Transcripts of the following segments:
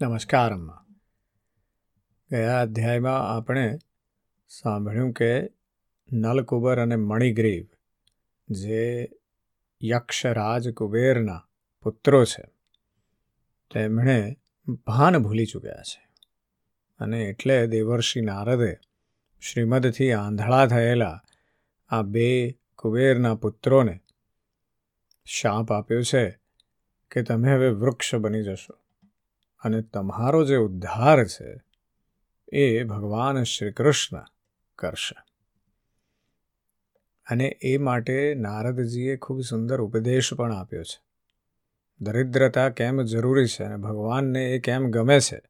નમસ્કાર અમ્મા ગયા અધ્યાયમાં આપણે સાંભળ્યું કે નલકુબર અને મણિગ્રીવ, જે યક્ષરાજ કુબેરના પુત્રો છે, તેમણે ભાન ભૂલી ચૂક્યા છે. અને એટલે દેવર્ષિ નારદે શ્રીમદથી આંધળા થયેલા આ બે કુબેરના પુત્રોને શાપ આપ્યો છે કે તમે હવે વૃક્ષ બની જશો. અને તમારો જે ઉદ્ધાર છે, એ ભગવાન શ્રી કૃષ્ણ કરશે. અને એ માટે નારદજીએ ખૂબ સુંદર ઉપદેશ પણ આપ્યો છે. દરિદ્રતા કેમ જરૂરી છે અને ભગવાનને એ કેમ ગમે છે?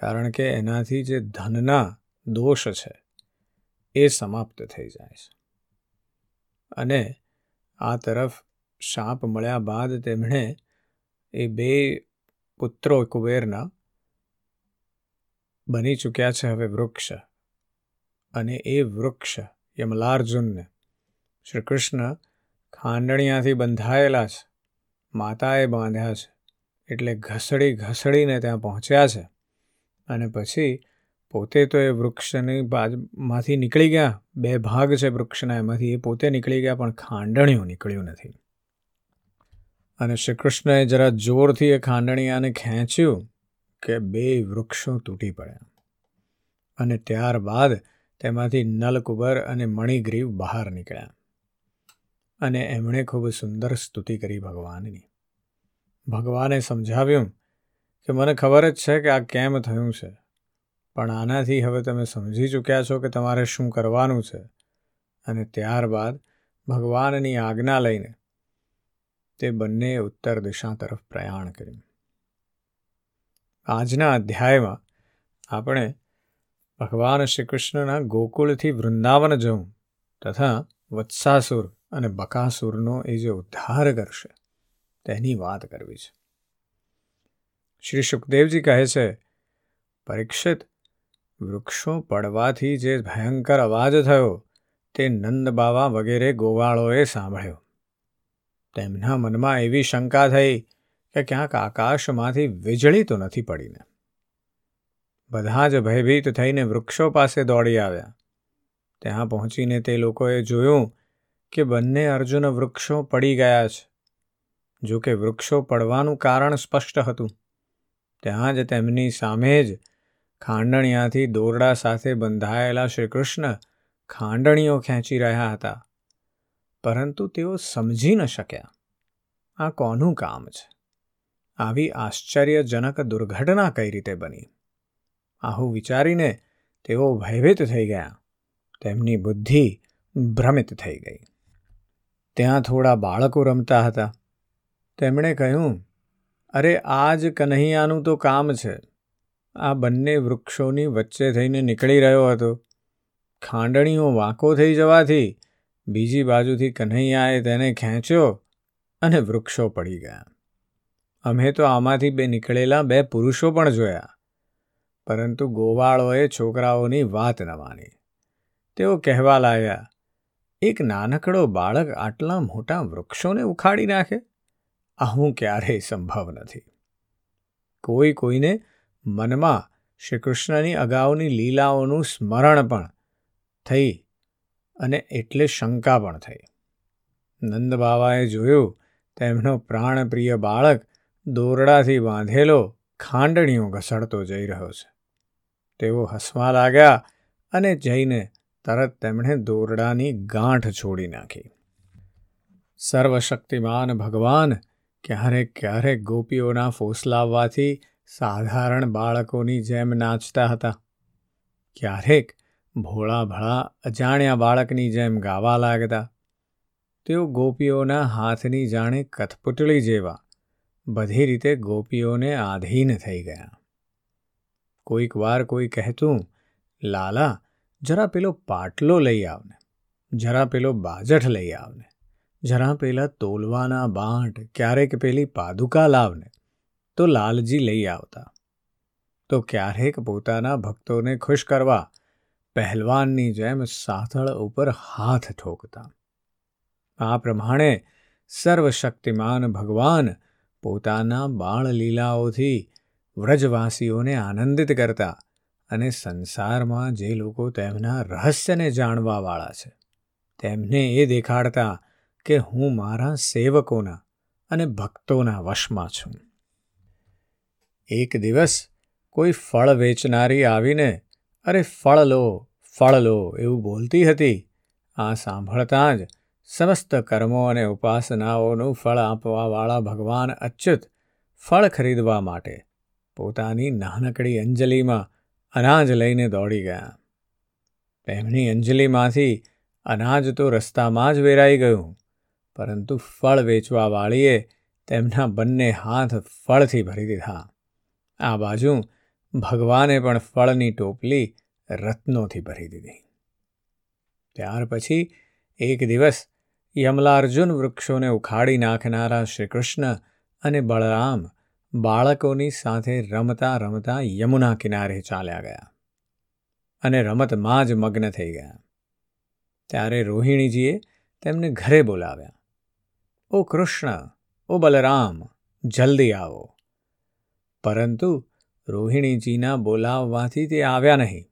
કારણ કે એનાથી જે ધનના દોષ છે, એ સમાપ્ત થઈ જાય છે. અને આ તરફ શાપ મળ્યા બાદ તેમણે એ બે પુત્રો કુબેરના બની ચૂક્યા છે હવે વૃક્ષ. અને એ વૃક્ષ યમલાર્જુનને શ્રી કૃષ્ણ ખાંડણીયાથી બંધાયેલા છે. માતાએ બાંધ્યા છે. એટલે ઘસડી ઘસડીને ત્યાં પહોંચ્યા છે. અને પછી પોતે તો એ વૃક્ષની બાજુમાંથી નીકળી ગયા. બે ભાગ છે વૃક્ષના એમાંથી. એ પોતે નીકળી ગયા પણ ખાંડણિયું નીકળ્યું નથી. અને શ્રી કૃષ્ણએ જરા જોરથી એ ખાંડણીયાને ખેંચ્યું કે બે વૃક્ષો તૂટી પડ્યા અને ત્યારબાદ તેમાંથી નલકુબર અને મણિગ્રીવ બહાર નીકળ્યા. અને એમણે ખૂબ સુંદર સ્તુતિ કરી ભગવાનની. ભગવાને સમજાવ્યું કે મને ખબર જ છે કે આ કેમ થયું છે, પણ આનાથી હવે તમે સમજી ચૂક્યા છો કે તમારે શું કરવાનું છે. અને ત્યારબાદ ભગવાનની આજ્ઞા લઈને તે બંને ઉત્તર દિશા તરફ પ્રયાણ કર્યું. આજના અધ્યાયમાં આપણે ભગવાન શ્રી કૃષ્ણના ગોકુળથી વૃંદાવન જવું તથા વત્સાસુર અને બકાસુરનો એ જે ઉદ્ધાર કરશે તેની વાત કરવી છે. શ્રી સુખદેવજી કહે છે, પરીક્ષિત વૃક્ષો પડવાથી જે ભયંકર અવાજ થયો તે નંદ બાવા વગેરે ગોવાળોએ સાંભળ્યો. તેમના મનમાં એવી શંકા થઈ કે ક્યાંક આકાશમાંથી વીજળી તો નથી પડીને. બધા જ ભયભીત થઈને વૃક્ષો પાસે દોડી આવ્યા. ત્યાં પહોંચીને તે લોકોએ જોયું કે બંને અર્જુન વૃક્ષો પડી ગયા છે. જો કે વૃક્ષો પડવાનું કારણ સ્પષ્ટ હતું. ત્યાં જ તેમની સામે જ ખાંડણીયાથી દોરડા સાથે બંધાયેલા શ્રીકૃષ્ણ ખાંડણીઓ ખેંચી રહ્યા હતા. પરંતુ તેઓ સમજી ન શક્યા. આ કોનું કામ છે? આવી આશ્ચર્યજનક દુર્ઘટના કઈ રીતે બની? આવું વિચારીને તેઓ ભયભીત થઈ ગયા. તેમની બુદ્ધિ ભ્રમિત થઈ ગઈ. ત્યાં થોડા બાળકો રમતા હતા. તેમણે કહ્યું, અરે આ જ કન્હૈયાનું તો કામ છે. આ બંને વૃક્ષોની વચ્ચે થઈને નીકળી રહ્યો હતો. ખાંડણીઓ વાંકો થઈ જવાથી બીજી બાજુથી કન્હૈયાએ તેને ખેંચ્યો અને વૃક્ષો પડી ગયા. અમે તો આમાંથી બે નીકળેલા બે પુરુષો પણ જોયા. પરંતુ ગોવાળોએ છોકરાઓની વાત ન માની. તેઓ કહેવા લાગ્યા, એક નાનકડો બાળક આટલા મોટા વૃક્ષોને ઉખાડી નાખે? આવું ક્યારેય સંભવ નથી. કોઈ કોઈને મનમાં શ્રીકૃષ્ણની અગાઉની લીલાઓનું સ્મરણ પણ થઈ અને એટલે શંકા પણ થઈ. નંદબાવાએ જોયું, તેમનો પ્રાણપ્રિય બાળક દોરડાથી બાંધેલો ખાંડણીઓ ઘસડતો જઈ રહ્યો છે. તેઓ હસવા લાગ્યા અને જઈને તરત તેમણે દોરડાની ગાંઠ છોડી નાખી. સર્વશક્તિમાન ભગવાન ક્યારેક ક્યારેક ગોપીઓના ફોસલાવવાથી સાધારણ બાળકોની જેમ નાચતા હતા. ક્યારેક ભોળા ભળા અજાણ્યા બાળકની જેમ ગાવા લાગતા. તેઓ ગોપીઓના હાથની જાણે કથપુતળી જેવા, બધી રીતે ગોપીઓને આધીન થઈ ગયા. કોઈક વાર કોઈ કહેતું, લાલા, જરા પેલો પાટલો લઈ આવને, જરા પેલો બાજઠ લઈ આવને, જરા પેલા તોલવાના બાંટ, ક્યારેક પેલી પાદુકા લાવને, તો લાલજી લઈ આવતા. તો ક્યારેક પોતાના ભક્તોને ખુશ કરવા પહેલવાનની જેમ સાથળ ઉપર હાથ ઠોકતા. આ પ્રમાણે સર્વશક્તિમાન ભગવાન પોતાના બાળલીલાઓથી વ્રજવાસીઓને આનંદિત કરતા અને સંસારમાં જે લોકો તેમના રહસ્યને જાણવાવાળા છે, તેમને એ દેખાડતા કે હું મારા સેવકોના અને ભક્તોના વશમાં છું. એક દિવસ કોઈ ફળ વેચનારી આવીને અરે ફળ લો ફળ લો એવું બોલતી હતી. આ સાંભળતા જ સમસ્ત કર્મો અને ઉપાસનાઓનું ફળ આપવાવાળા ભગવાન અચ્યુત ફળ ખરીદવા માટે પોતાની નાનકડી અંજલિમાં અનાજ લઈને દોડી ગયા. તેમની અંજલિમાંથી અનાજ તો રસ્તામાં જ વેરાઈ ગયું, પરંતુ ફળ વેચવાવાળીએ તેમના બંને હાથ ફળથી ભરી દીધા. આ બાજુ ભગવાને પણ ફળની ટોપલી રત્નોથી ભરી દીધી. ત્યાર પછી એક દિવસ યમલાર્જુન વૃક્ષોને ઉખાડી નાખનારા શ્રીકૃષ્ણ અને બળરામ બાળકોની સાથે રમતા રમતા યમુના કિનારે ચાલ્યા ગયા અને રમતમાં જ મગ્ન થઈ ગયા. ત્યારે રોહિણીજીએ તેમને ઘરે બોલાવ્યા. ઓ કૃષ્ણ, ઓ બલરામ, જલ્દી આવો. પરંતુ રોહિણીજીના બોલાવવાથી તે આવ્યા નહીં.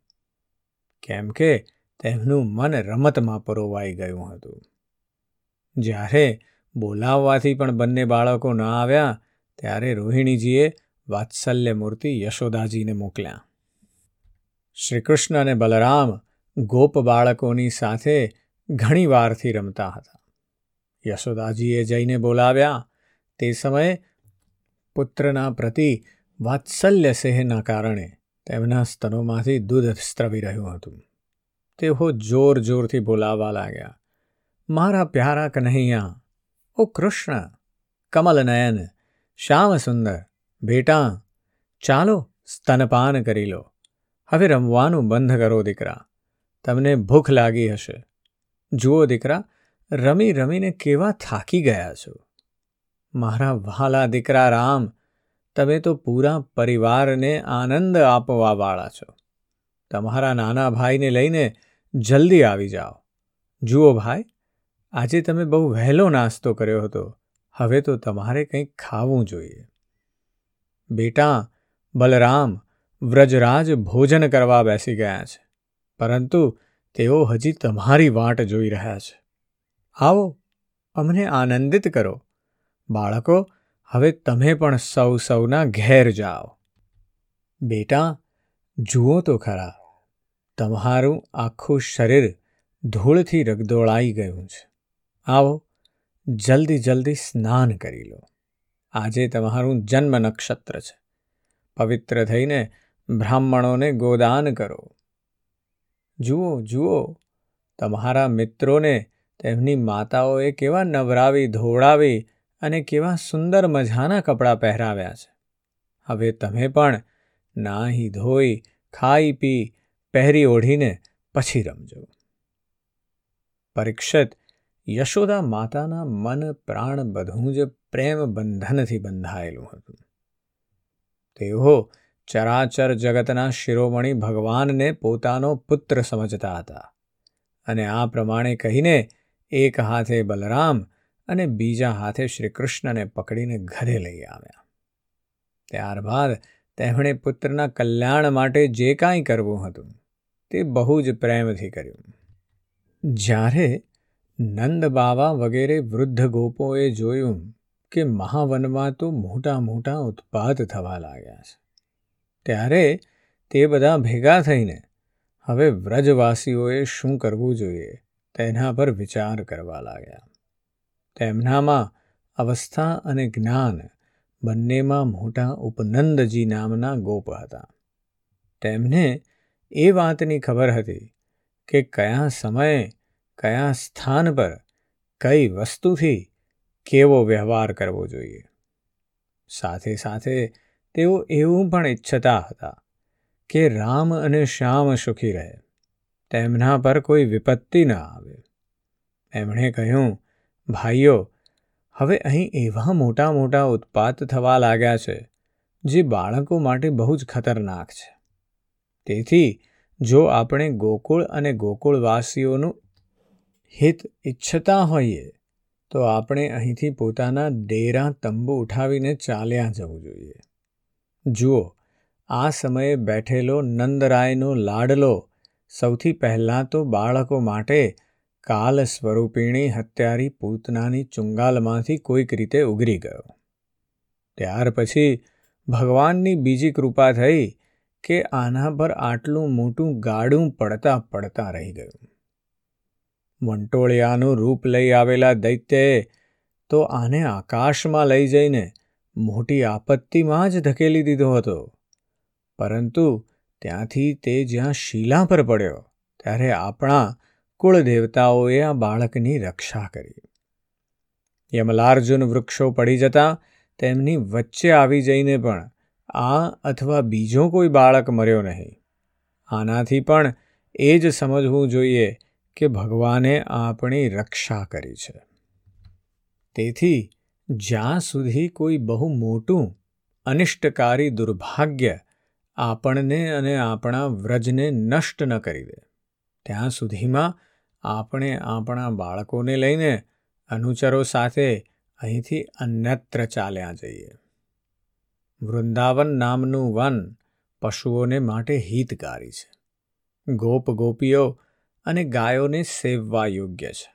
કેમ કે તેમનું મન રમતમાં પરોવાઈ ગયું હતું. જ્યારે બોલાવવાથી પણ બંને બાળકો ન આવ્યા, ત્યારે રોહિણીજીએ વાત્સલ્ય મૂર્તિ યશોદાજીને મોકલ્યા. શ્રીકૃષ્ણ અને બલરામ ગોપ બાળકોની સાથે ઘણી વારથી રમતા હતા. યશોદાજીએ જઈને બોલાવ્યા. તે સમયે પુત્રના પ્રતિ વાત્સલ્ય સેહના કારણે તેમના સ્તનોમાંથી દૂધ સ્ત્રવી રહ્યું હતું. તેઓ જોર જોરથી બોલાવવા લાગ્યા, મારા પ્યારા કન્હૈયા ઓ કૃષ્ણ, કમલનયન શ્યામ સુંદર બેટા ચાલો સ્તનપાન કરી લો. હવે રમવાનું બંધ કરો દીકરા. તમને ભૂખ લાગી હશે. જુઓ દીકરા, રમી રમીને કેવા થાકી ગયા છો. મારા વહાલા દીકરા રામ તમે તો પૂરા પરિવારને આનંદ આપવાવાળા છો. તમારા નાના ભાઈને લઈને જલ્દી આવી જાઓ. જુઓ ભાઈ, આજે તમે બહુ વહેલો નાસ્તો કર્યો હતો. હવે તો તમારે કંઈક ખાવું જોઈએ. બેટા, બલરામ વ્રજરાજ ભોજન કરવા બેસી ગયા છે, પરંતુ તેઓ હજી તમારી વાટ જોઈ રહ્યા છે. આવો, અમને આનંદિત કરો. બાળકો હવે તમે પણ સૌ સૌના ઘેર જાઓ. બેટા, જુઓ તો ખરા, તમારું આખું શરીર ધૂળથી રગદોળાઈ ગયું છે. આવો, જલ્દી જલ્દી સ્નાન કરી લો. આજે તમારું જન્મ નક્ષત્ર છે. પવિત્ર થઈને બ્રાહ્મણોને ગોદાન કરો. જુઓ જુઓ, તમારા મિત્રોને તેમની માતાઓએ કેવા નવરાવી ધોળાવી અને કેવા સુંદર મજાના કપડાં પહેરાવ્યા છે. હવે તમે પણ નાહી ધોઈ, ખાઈ પી, પહેરી ઓઢીને પછી રમજો. પરીક્ષિત યશોદા માતાના મન પ્રાણ બધું જ પ્રેમ બંધનથી બંધાયેલું હતું. તેઓ ચરાચર જગતના શિરોમણી ભગવાનને પોતાનો પુત્ર સમજતા હતા અને આ પ્રમાણે કહીને એક હાથે બલરામ અને બીજા હાથે શ્રીકૃષ્ણને પકડીને ઘરે લઈ આવ્યા. ત્યારબાદ તેમણે પુત્રના કલ્યાણ માટે જે કાંઈ કરવું હતું, તે બહુ જ પ્રેમથી કર્યું. જ્યારે નંદ બાવા વગેરે વૃદ્ધ ગોપોએ જોયું કે મહાવનમાં તો મોટા મોટા ઉત્પાદ થવા લાગ્યા છે, ત્યારે તે બધા ભેગા થઈને હવે વ્રજવાસીઓએ શું કરવું જોઈએ તેના પર વિચાર કરવા લાગ્યા. તેમનામાં અવસ્થા અને જ્ઞાન બંનેમાં મોટા ઉપનંદજી નામના ગોપ હતા. તેમને એ વાતની ખબર હતી કે કયા સમયે, કયા સ્થાન પર, કઈ વસ્તુથી કેવો વ્યવહાર કરવો જોઈએ. સાથે સાથે તેઓ એવું પણ ઈચ્છતા હતા કે રામ અને શ્યામ સુખી રહે. તેમના પર કોઈ વિપત્તિ ન આવે. એમણે કહ્યું ભાઈઓ, હવે અહીં એવા મોટા મોટા ઉત્પાત થવા લાગ્યા છે, જે બાળકો માટે બહુ જ ખતરનાક છે. તેથી, જો આપણે ગોકુળ અને ગોકુળવાસીઓનું હિત ઈચ્છતા હોઈએ, તો આપણે અહીંથી પોતાના ડેરા તંબુ ઉઠાવીને ચાલ્યા જવું જોઈએ. જુઓ, આ સમયે બેઠેલો નંદરાયનો લાડલો સૌથી પહેલાં તો બાળકો માટે કાલ સ્વરૂપિણી હત્યારી પૂતનાની ચુંગાલમાંથી કોઈક રીતે ઉગરી ગયો. ત્યાર પછી ભગવાનની બીજી કૃપા થઈ કે આના પર આટલું મોટું ગાડું પડતા પડતા રહી ગયું. વંટોળિયાનું રૂપ લઈ આવેલા દૈત્યએ તો આને આકાશમાં લઈ જઈને મોટી આપત્તિમાં જ ધકેલી દીધો હતો. પરંતુ ત્યાંથી તે જ્યાં શીલા પર પડ્યો, ત્યારે આપણા કુળદેવતાઓએ આ બાળકની રક્ષા કરી. યમલાર્જુન વૃક્ષો પડી જતા તેમની વચ્ચે આવી જઈને પણ આ અથવા બીજો કોઈ બાળક મર્યો નહીં. આનાથી પણ એ જ સમજવું જોઈએ કે ભગવાને આપણી રક્ષા કરી છે. તેથી જ્યાં સુધી કોઈ બહુ મોટું, અનિષ્ટકારી દુર્ભાગ્ય આપણને અને આપણા વ્રજને નષ્ટ ન કરી દે, ત્યાં સુધીમાં આપણે આપણા બાળકોને લઈને અનુચરો સાથે અહીંથી અન્યત્ર ચાલ્યા જઈએ. વૃંદાવન નામનું વન પશુઓને માટે હિતકારી છે. ગોપ ગોપીઓ અને ગાયોને સેવવા યોગ્ય છે.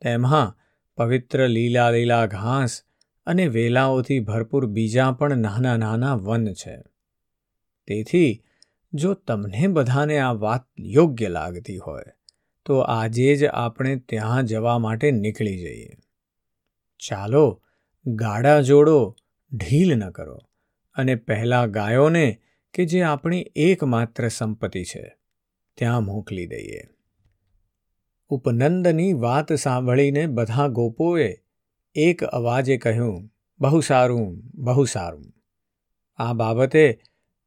તેમાં પવિત્ર લીલા લીલા ઘાસ અને વેલાઓથી ભરપૂર બીજા પણ નાના નાના વન છે. તેથી જો તમને બધાને આ વાત યોગ્ય લાગતી હોય તો આજે જ આપણે ત્યાં જવા માટે નીકળી જઈએ. ચાલો, ગાડા જોડો, ઢીલ ન કરો અને પહેલાં ગાયોને, કે જે આપણી એકમાત્ર સંપત્તિ છે, ત્યાં મોકલી દઈએ. ઉપનંદની વાત સાંભળીને બધા ગોપોએ એક અવાજે કહ્યું, બહુ સારું બહુ સારું. આ બાબતે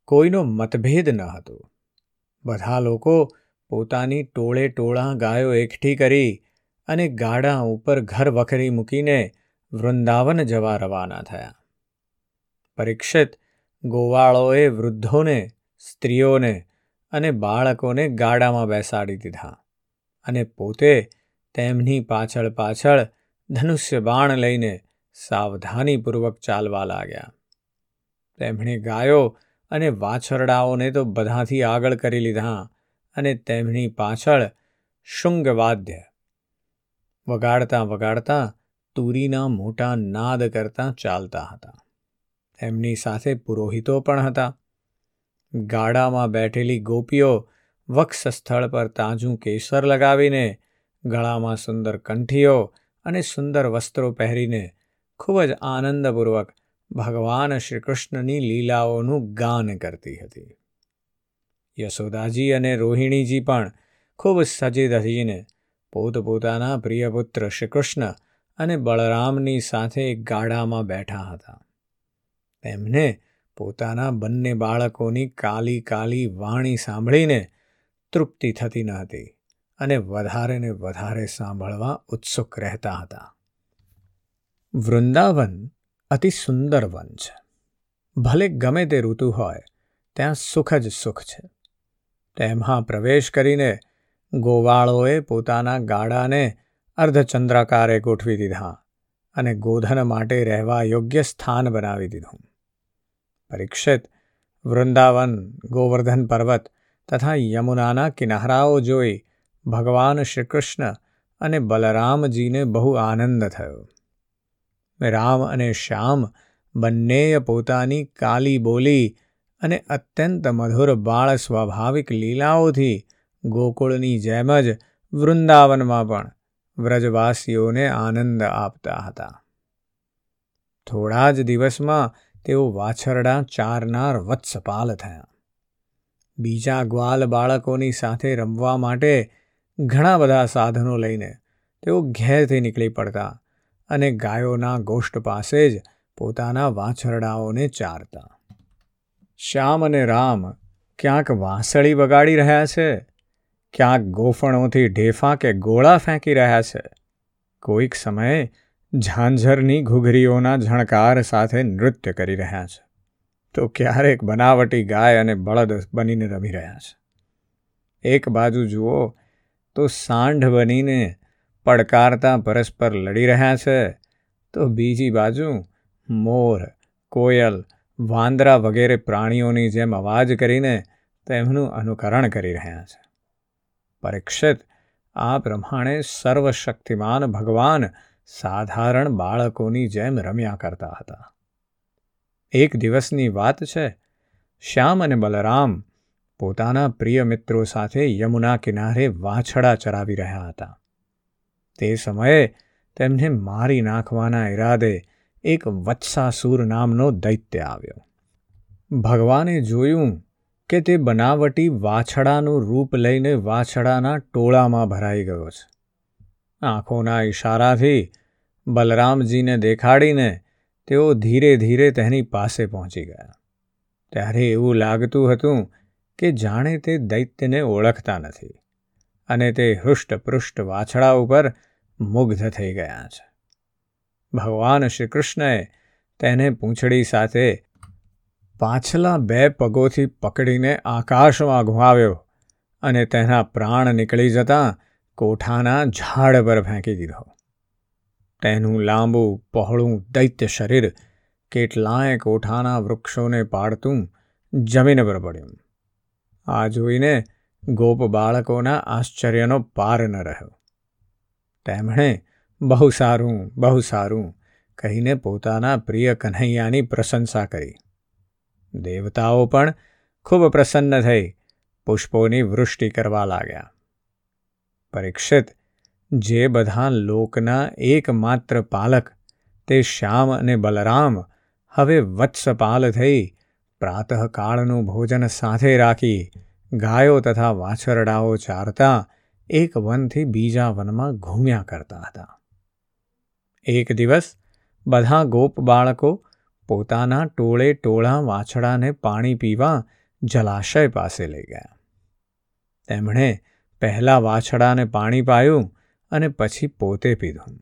કોઈનો મતભેદ ન હતો. બધા લોકો પોતાની ટોળે ટોળા ગાયો એકઠી કરી અને ગાડા ઉપર ઘર વખરી મૂકીને વૃંદાવન જવા રવાના થયા. પરીક્ષિત ગોવાળોએ વૃદ્ધોને, સ્ત્રીઓને અને બાળકોને ગાડામાં બેસાડી દીધા અને પોતે તેમની પાછળ પાછળ ધનુષ્ય બાણ લઈને સાવધાનીપૂર્વક ચાલવા લાગ્યા. તેમણે ગાયો અને વાછરડાઓને તો બધાથી આગળ કરી લીધા અને તેમની પાછળ શુંગવાદ્ય. વગાડતા વગાડતા તુરીના મોટા નાદ કરતા ચાલતા હતા. એમની સાથે પુરોહિતો પણ હતા. ગાડામાં બેઠેલી ગોપીઓ વક્ષસ્થળ પર તાજું કેસર લગાવીને, ગળામાં સુંદર કંઠીઓ અને સુંદર વસ્ત્રો પહેરીને ખૂબ જ આનંદપૂર્વક ભગવાન શ્રી કૃષ્ણની લીલાઓનું ગાન કરતી હતી. યશોદાજી અને રોહિણીજી પણ ખૂબ સજી ધજીને પોતપોતાના પ્રિયપુત્ર પુત્ર શ્રીકૃષ્ણ અને બળરામની સાથે ગાડામાં બેઠા હતા. તેમને પોતાના બંને બાળકોની કાલી કાલી વાણી સાંભળીને તૃપ્તિ થતી ન હતી અને વધારે ને વધારે સાંભળવા ઉત્સુક રહેતા હતા. વૃંદાવન અતિ સુંદર વન છે. ભલે ગમે તે ઋતુ હોય, ત્યાં સુખ જ સુખ છે. તેમાં પ્રવેશ કરીને ગોવાળોએ પોતાના ગાડાને અર્ધચંદ્રાકારે ગોઠવી દીધા અને ગોધન માટે રહેવા યોગ્ય સ્થાન બનાવી દીધું. પરીક્ષિત વૃંદાવન, ગોવર્ધન પર્વત તથા યમુનાના કિનારાઓ જોઈ ભગવાન શ્રીકૃષ્ણ અને બલરામજીને બહુ આનંદ થયો. રામ અને શ્યામ બંનેએ પોતાની કાલી બોલી અને અત્યંત મધુર બાળ સ્વાભાવિક લીલાઓથી ગોકુળની જેમ જ વૃંદાવનમાં પણ વ્રજવાસીઓને આનંદ આપતા હતા. થોડા જ દિવસમાં તેઓ વાછરડા ચારનાર વત્સપાલ થયા. બીજા ગ્વાલ બાળકોની સાથે રમવા માટે ઘણા બધા સાધનો લઈને તેઓ ઘેરથી નીકળી પડતા અને ગાયોના ગોષ્ઠ પાસે જ પોતાના વાછરડાઓને ચારતા. શ્યામ અને રામ ક્યાંક વાંસળી વગાડી રહ્યા છે, ક્યાંક ગોફણોથી ઢેફા કે ગોળા ફેંકી રહ્યા છે. કોઈક સમયે ઝાંઝરની ઘૂઘરીઓના ઝણકાર સાથે નૃત્ય કરી રહ્યા છે. તો ક્યારેક બનાવટી ગાય અને બળદ બનીને રમી રહ્યા છે. એક બાજુ જુઓ તો સાંઢ બનીને પડકારતા પરસ્પર લડી રહ્યા છે, તો બીજી બાજુ મોર, કોયલ વાંદરા વગેરે પ્રાણીઓની જેમ અવાજ કરીને તેમનું અનુકરણ કરી રહ્યા છે. પરીક્ષિત, આ પ્રમાણે સર્વશક્તિમાન ભગવાન સાધારણ બાળકોની જેમ રમ્યા કરતા હતા. એક દિવસની વાત છે, શ્યામ અને બલરામ પોતાના પ્રિય મિત્રો સાથે યમુના કિનારે વાછડા ચરાવી રહ્યા હતા. તે સમયે તેમને મારી નાખવાના ઈરાદે એક વત્સાસુર નામનો દૈત્ય આવ્યો. ભગવાને જોયું કે તે બનાવટી વાછડાનું રૂપ લઈને વાછડાના ટોળામાં ભરાઈ ગયો છે. આંખોના ઈશારાથી બલરામજીને દેખાડીને તેઓ ધીરે ધીરે તેની પાસે પહોંચી ગયા. ત્યારે એવું લાગતું હતું કે જાણે તે દૈત્યને ઓળખતા નથી અને તે હૃષ્ટપૃષ્ટ વાછડા ઉપર મુગ્ધ થઈ ગયા છે. ભગવાન શ્રી કૃષ્ણએ તેને પૂંછડી સાથે પાછલા બે પગોથી પકડીને આકાશમાં ઘુમાવ્યો અને તેના પ્રાણ નીકળી જતાં કોઠાના ઝાડ પર ફેંકી દીધો. તેનું લાંબુ, પહોળું, દૈત્ય શરીર કેટલાય કોઠાના વૃક્ષોને પાડતું જમીન પર પડ્યું. આ જોઈને ગોપ બાળકોના આશ્ચર્યનો પાર ન રહ્યો. તેમણે બહુ સારું બહુ સારું, કહીને પોતાના પ્રિય કન્હૈયાની પ્રશંસા કરી. દેવતાઓ પણ ખૂબ પ્રસન્ન થઈ પુષ્પોની વૃષ્ટિ કરવા લાગ્યા. પરીક્ષિત જે બધા લોકના એકમાત્ર પાલક તે શ્યામ અને બલરામ હવે વત્સપાલ થઈ પ્રાતઃકાળનું ભોજન સાથે રાખી ગાયો તથા વાછરડાઓ ચારતા એક વનથી બીજા વનમાં ઘૂમ્યા કરતા હતા. એક દિવસ બધા ગોપ બાળકો પોતાના ટોળે ટોળા વાછડાને પાણી પીવા જલાશય પાસે લઈ ગયા. તેમણે પહેલાં વાછડાને પાણી પાયું અને પછી પોતે પીધું.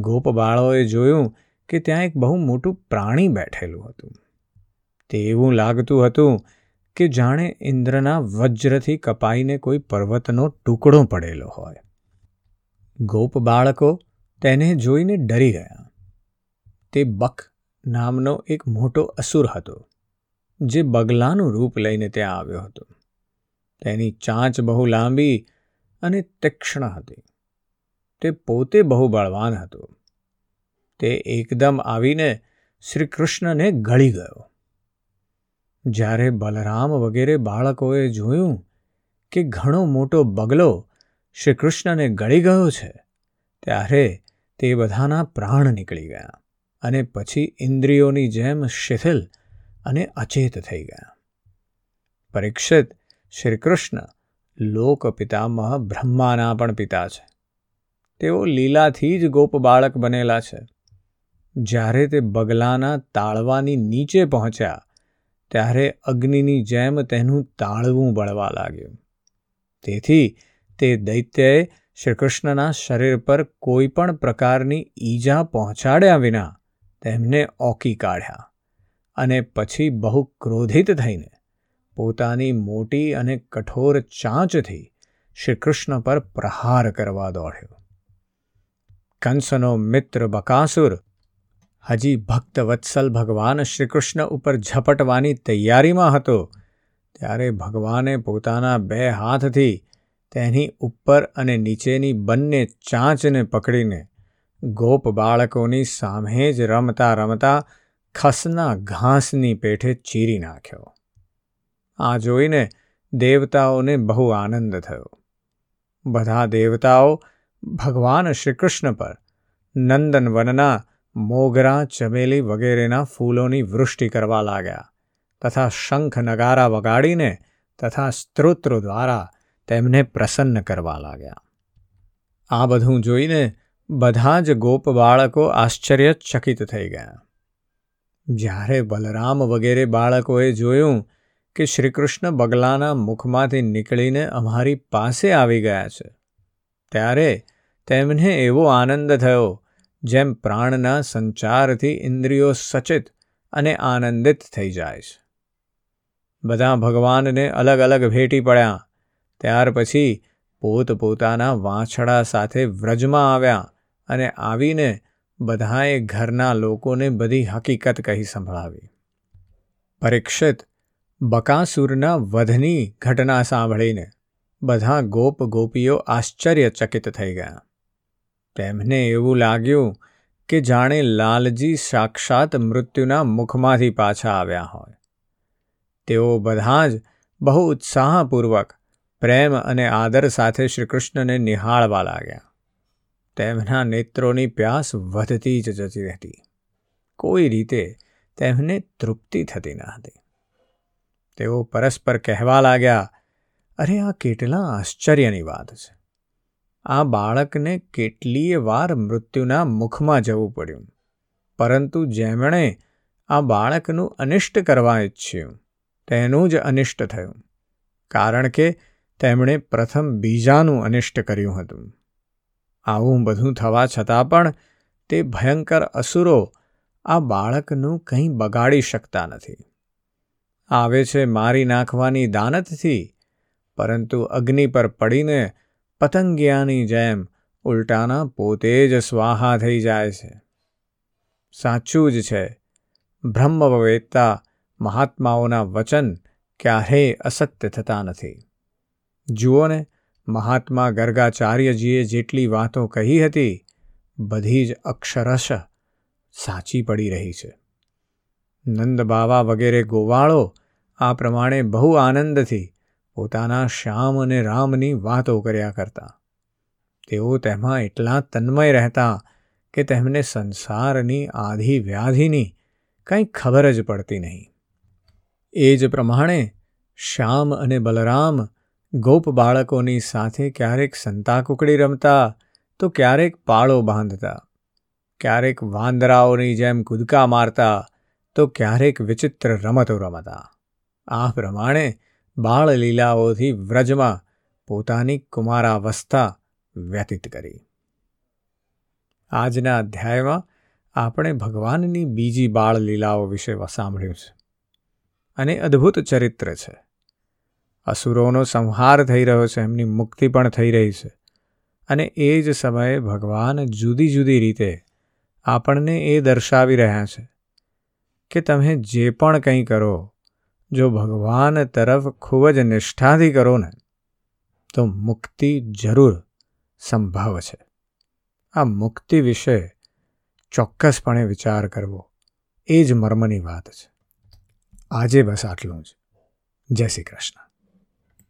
ગોપ બાળોએ જોયું કે ત્યાં એક બહુ મોટું પ્રાણી બેઠેલું હતું. તે એવું લાગતું હતું કે જાણે ઇન્દ્રના વજ્રથી કપાઈને કોઈ પર્વતનો ટુકડો પડેલો હોય. ગોપ બાળકો તેને જોઈને ડરી ગયા. તે બક નામનો એક મોટો અસુર હતો, જે બગલાનું રૂપ લઈને ત્યાં આવ્યો હતો. તેની ચાંચ બહુ લાંબી અને તીક્ષ્ણ હતી. તે પોતે બહુ બળવાન હતો. તે એકદમ આવીને શ્રી કૃષ્ણને ગળી ગયો. જ્યારે બલરામ વગેરે બાળકોએ જોયું કે ઘણો મોટો બગલો શ્રી કૃષ્ણને ગળી ગયો છે, ત્યારે તે બધાના પ્રાણ નીકળી ગયા અને પછી ઇન્દ્રિયોની જેમ શિથિલ અને અચેત થઈ ગયા. પરીક્ષિત શ્રીકૃષ્ણ લોકપિતામહ બ્રહ્માના પણ પિતા છે. તેઓ લીલાથી જ ગોપ બાળક બનેલા છે. જ્યારે તે બગલાના તાળવાની નીચે પહોંચ્યા, ત્યારે અગ્નિની જેમ તેનું તાળવું બળવા લાગ્યું. તેથી તે દૈત્યએ શ્રીકૃષ્ણના શરીર પર કોઈ પણ પ્રકારની ઈજા પહોંચાડ્યા વિના તેમને ઓકી કાઢ્યા અને પછી બહુ ક્રોધિત થઈને પોતાની મોટી અને કઠોર ચાંચથી શ્રીકૃષ્ણ પર પ્રહાર કરવા દોડ્યો. કંસનો મિત્ર બકાસુર, હજી ભક્ત વત્સલ ભગવાન શ્રીકૃષ્ણ ઉપર ઝપટવાની તૈયારીમાં હતો, ત્યારે ભગવાને પોતાના બે હાથથી તેની ઉપર અને નીચેની બંને ચાંચને પકડીને ગોપ બાળકોની સામે જ રમતા રમતા ખસના ઘાસની પેઠે ચીરી નાખ્યો. આ જોઈને દેવતાઓને બહુ આનંદ થયો. બધા દેવતાઓ ભગવાન શ્રીકૃષ્ણ પર નંદનવનના મોગરા ચમેલી વગેરેના ફૂલોની વૃષ્ટિ કરવા લાગ્યા તથા શંખ નગારા વગાડીને તથા સ્ત્રોત્રો દ્વારા તેમને પ્રસન્ન કરવા લાગ્યા. આ બધું જોઈને બધા જ ગોપ બાળકો આશ્ચર્યચકિત થઈ ગયા. જ્યારે બલરામ વગેરે બાળકોએ જોયું કે શ્રીકૃષ્ણ બગલાના મુખમાંથી નીકળીને અમારી પાસે આવી ગયા છે, ત્યારે તેમને એવો આનંદ થયો, જેમ પ્રાણના સંચારથી ઇન્દ્રિયો સચેત અને આનંદિત થઈ જાય છે. બધા ભગવાનને અલગ અલગ ભેટી પડ્યા ત્યાર પછી પોતપોતાના વાંછડા સાથે વ્રજમાં આવ્યા અને આવીને બધાએ ઘરના લોકોને બધી હકીકત કહી સંભળાવી. પરીક્ષિત બકાસુરના વધની ઘટના સાંભળીને બધા ગોપ ગોપીઓ આશ્ચર્યચકિત થઈ ગયા. તેમને એવું લાગ્યું કે જાણે લાલજી સાક્ષાત મૃત્યુના મુખમાંથી પાછા આવ્યા હોય. તેઓ બધા જ બહુ ઉત્સાહપૂર્વક પ્રેમ અને આદર સાથે શ્રીકૃષ્ણને નિહાળવા લાગ્યા. તેમના નેત્રોની પ્યાસ વધતી જ જતી હતી કોઈ રીતે તેમને તૃપ્તિ થતી ન હતી. તેઓ પરસ્પર કહેવા લાગ્યા, અરે, આ કેટલા આશ્ચર્યની વાત છે. આ બાળકને કેટલીય વાર મૃત્યુના મુખમાં જવું પડ્યું. પરંતુ જેમણે આ બાળકનું અનિષ્ટ કરવા ઈચ્છ્યું, તેનું જ અનિષ્ટ થયું. કારણ કે તેમણે પ્રથમ બીજાનું અનિષ્ટ કર્યું હતું. આવું બધું થવા છતાં પણ તે ભયંકર અસુરો આ બાળકનું કંઈ બગાડી શકતા નથી. આવે છે મારી નાખવાની દાનતથી, પરંતુ અગ્નિ પર પડીને પતંગિયાની જેમ ઉલટાના પોતે જ સ્વાહા થઈ જાય છે. સાચું જ છે બ્રહ્મવેત્તા મહાત્માઓના વચન ક્યારેય અસત્ય થતા નથી. જુઓ ને મહાત્મા ગર્ગાચાર્યજીએ જેટલી વાતો કહી હતી, બધી જ અક્ષરશ સાચી પડી રહી છે. નંદ બાવા વગેરે ગોવાળો આ પ્રમાણે બહુ આનંદથી પોતાના શ્યામ અને રામની વાતો કર્યા કરતા. તેઓ તેમાં એટલા તન્મય રહેતા કે તેમને સંસારની આધી વ્યાધિની કંઈ ખબર જ પડતી નહીં. એ જ પ્રમાણે શ્યામ અને બલરામ ગોપ બાળકોની સાથે ક્યારેક સંતાકુકડી રમતા, તો ક્યારેક પાળો બાંધતા. ક્યારેક વાંદરાઓની જેમ કૂદકા મારતા, તો ક્યારેક વિચિત્ર રમતો રમતા. આ પ્રમાણે બાળલીલાઓથી વ્રજમાં પોતાની કુમારાવસ્થા વ્યતીત કરી. આજના અધ્યાયમાં આપણે ભગવાનની બીજી બાળલીલાઓ વિશે સાંભળ્યું છે. અને અદ્ભુત ચરિત્ર છે. અસુરોનો સંહાર થઈ રહ્યો છે, એમની મુક્તિ પણ થઈ રહી છે. અને એ જ સમયે ભગવાન જુદી જુદી રીતે આપણને એ દર્શાવી રહ્યા છે કે તમે જે પણ કંઈ કરો, જો ભગવાન તરફ ખૂબ જ નિષ્ઠાથી કરો ને, તો મુક્તિ જરૂર સંભવ છે. આ મુક્તિ વિશે ચોક્કસપણે વિચાર કરવો એ જ મર્મની વાત છે. આજે બસ આટલું જ. જય શ્રી કૃષ્ણ.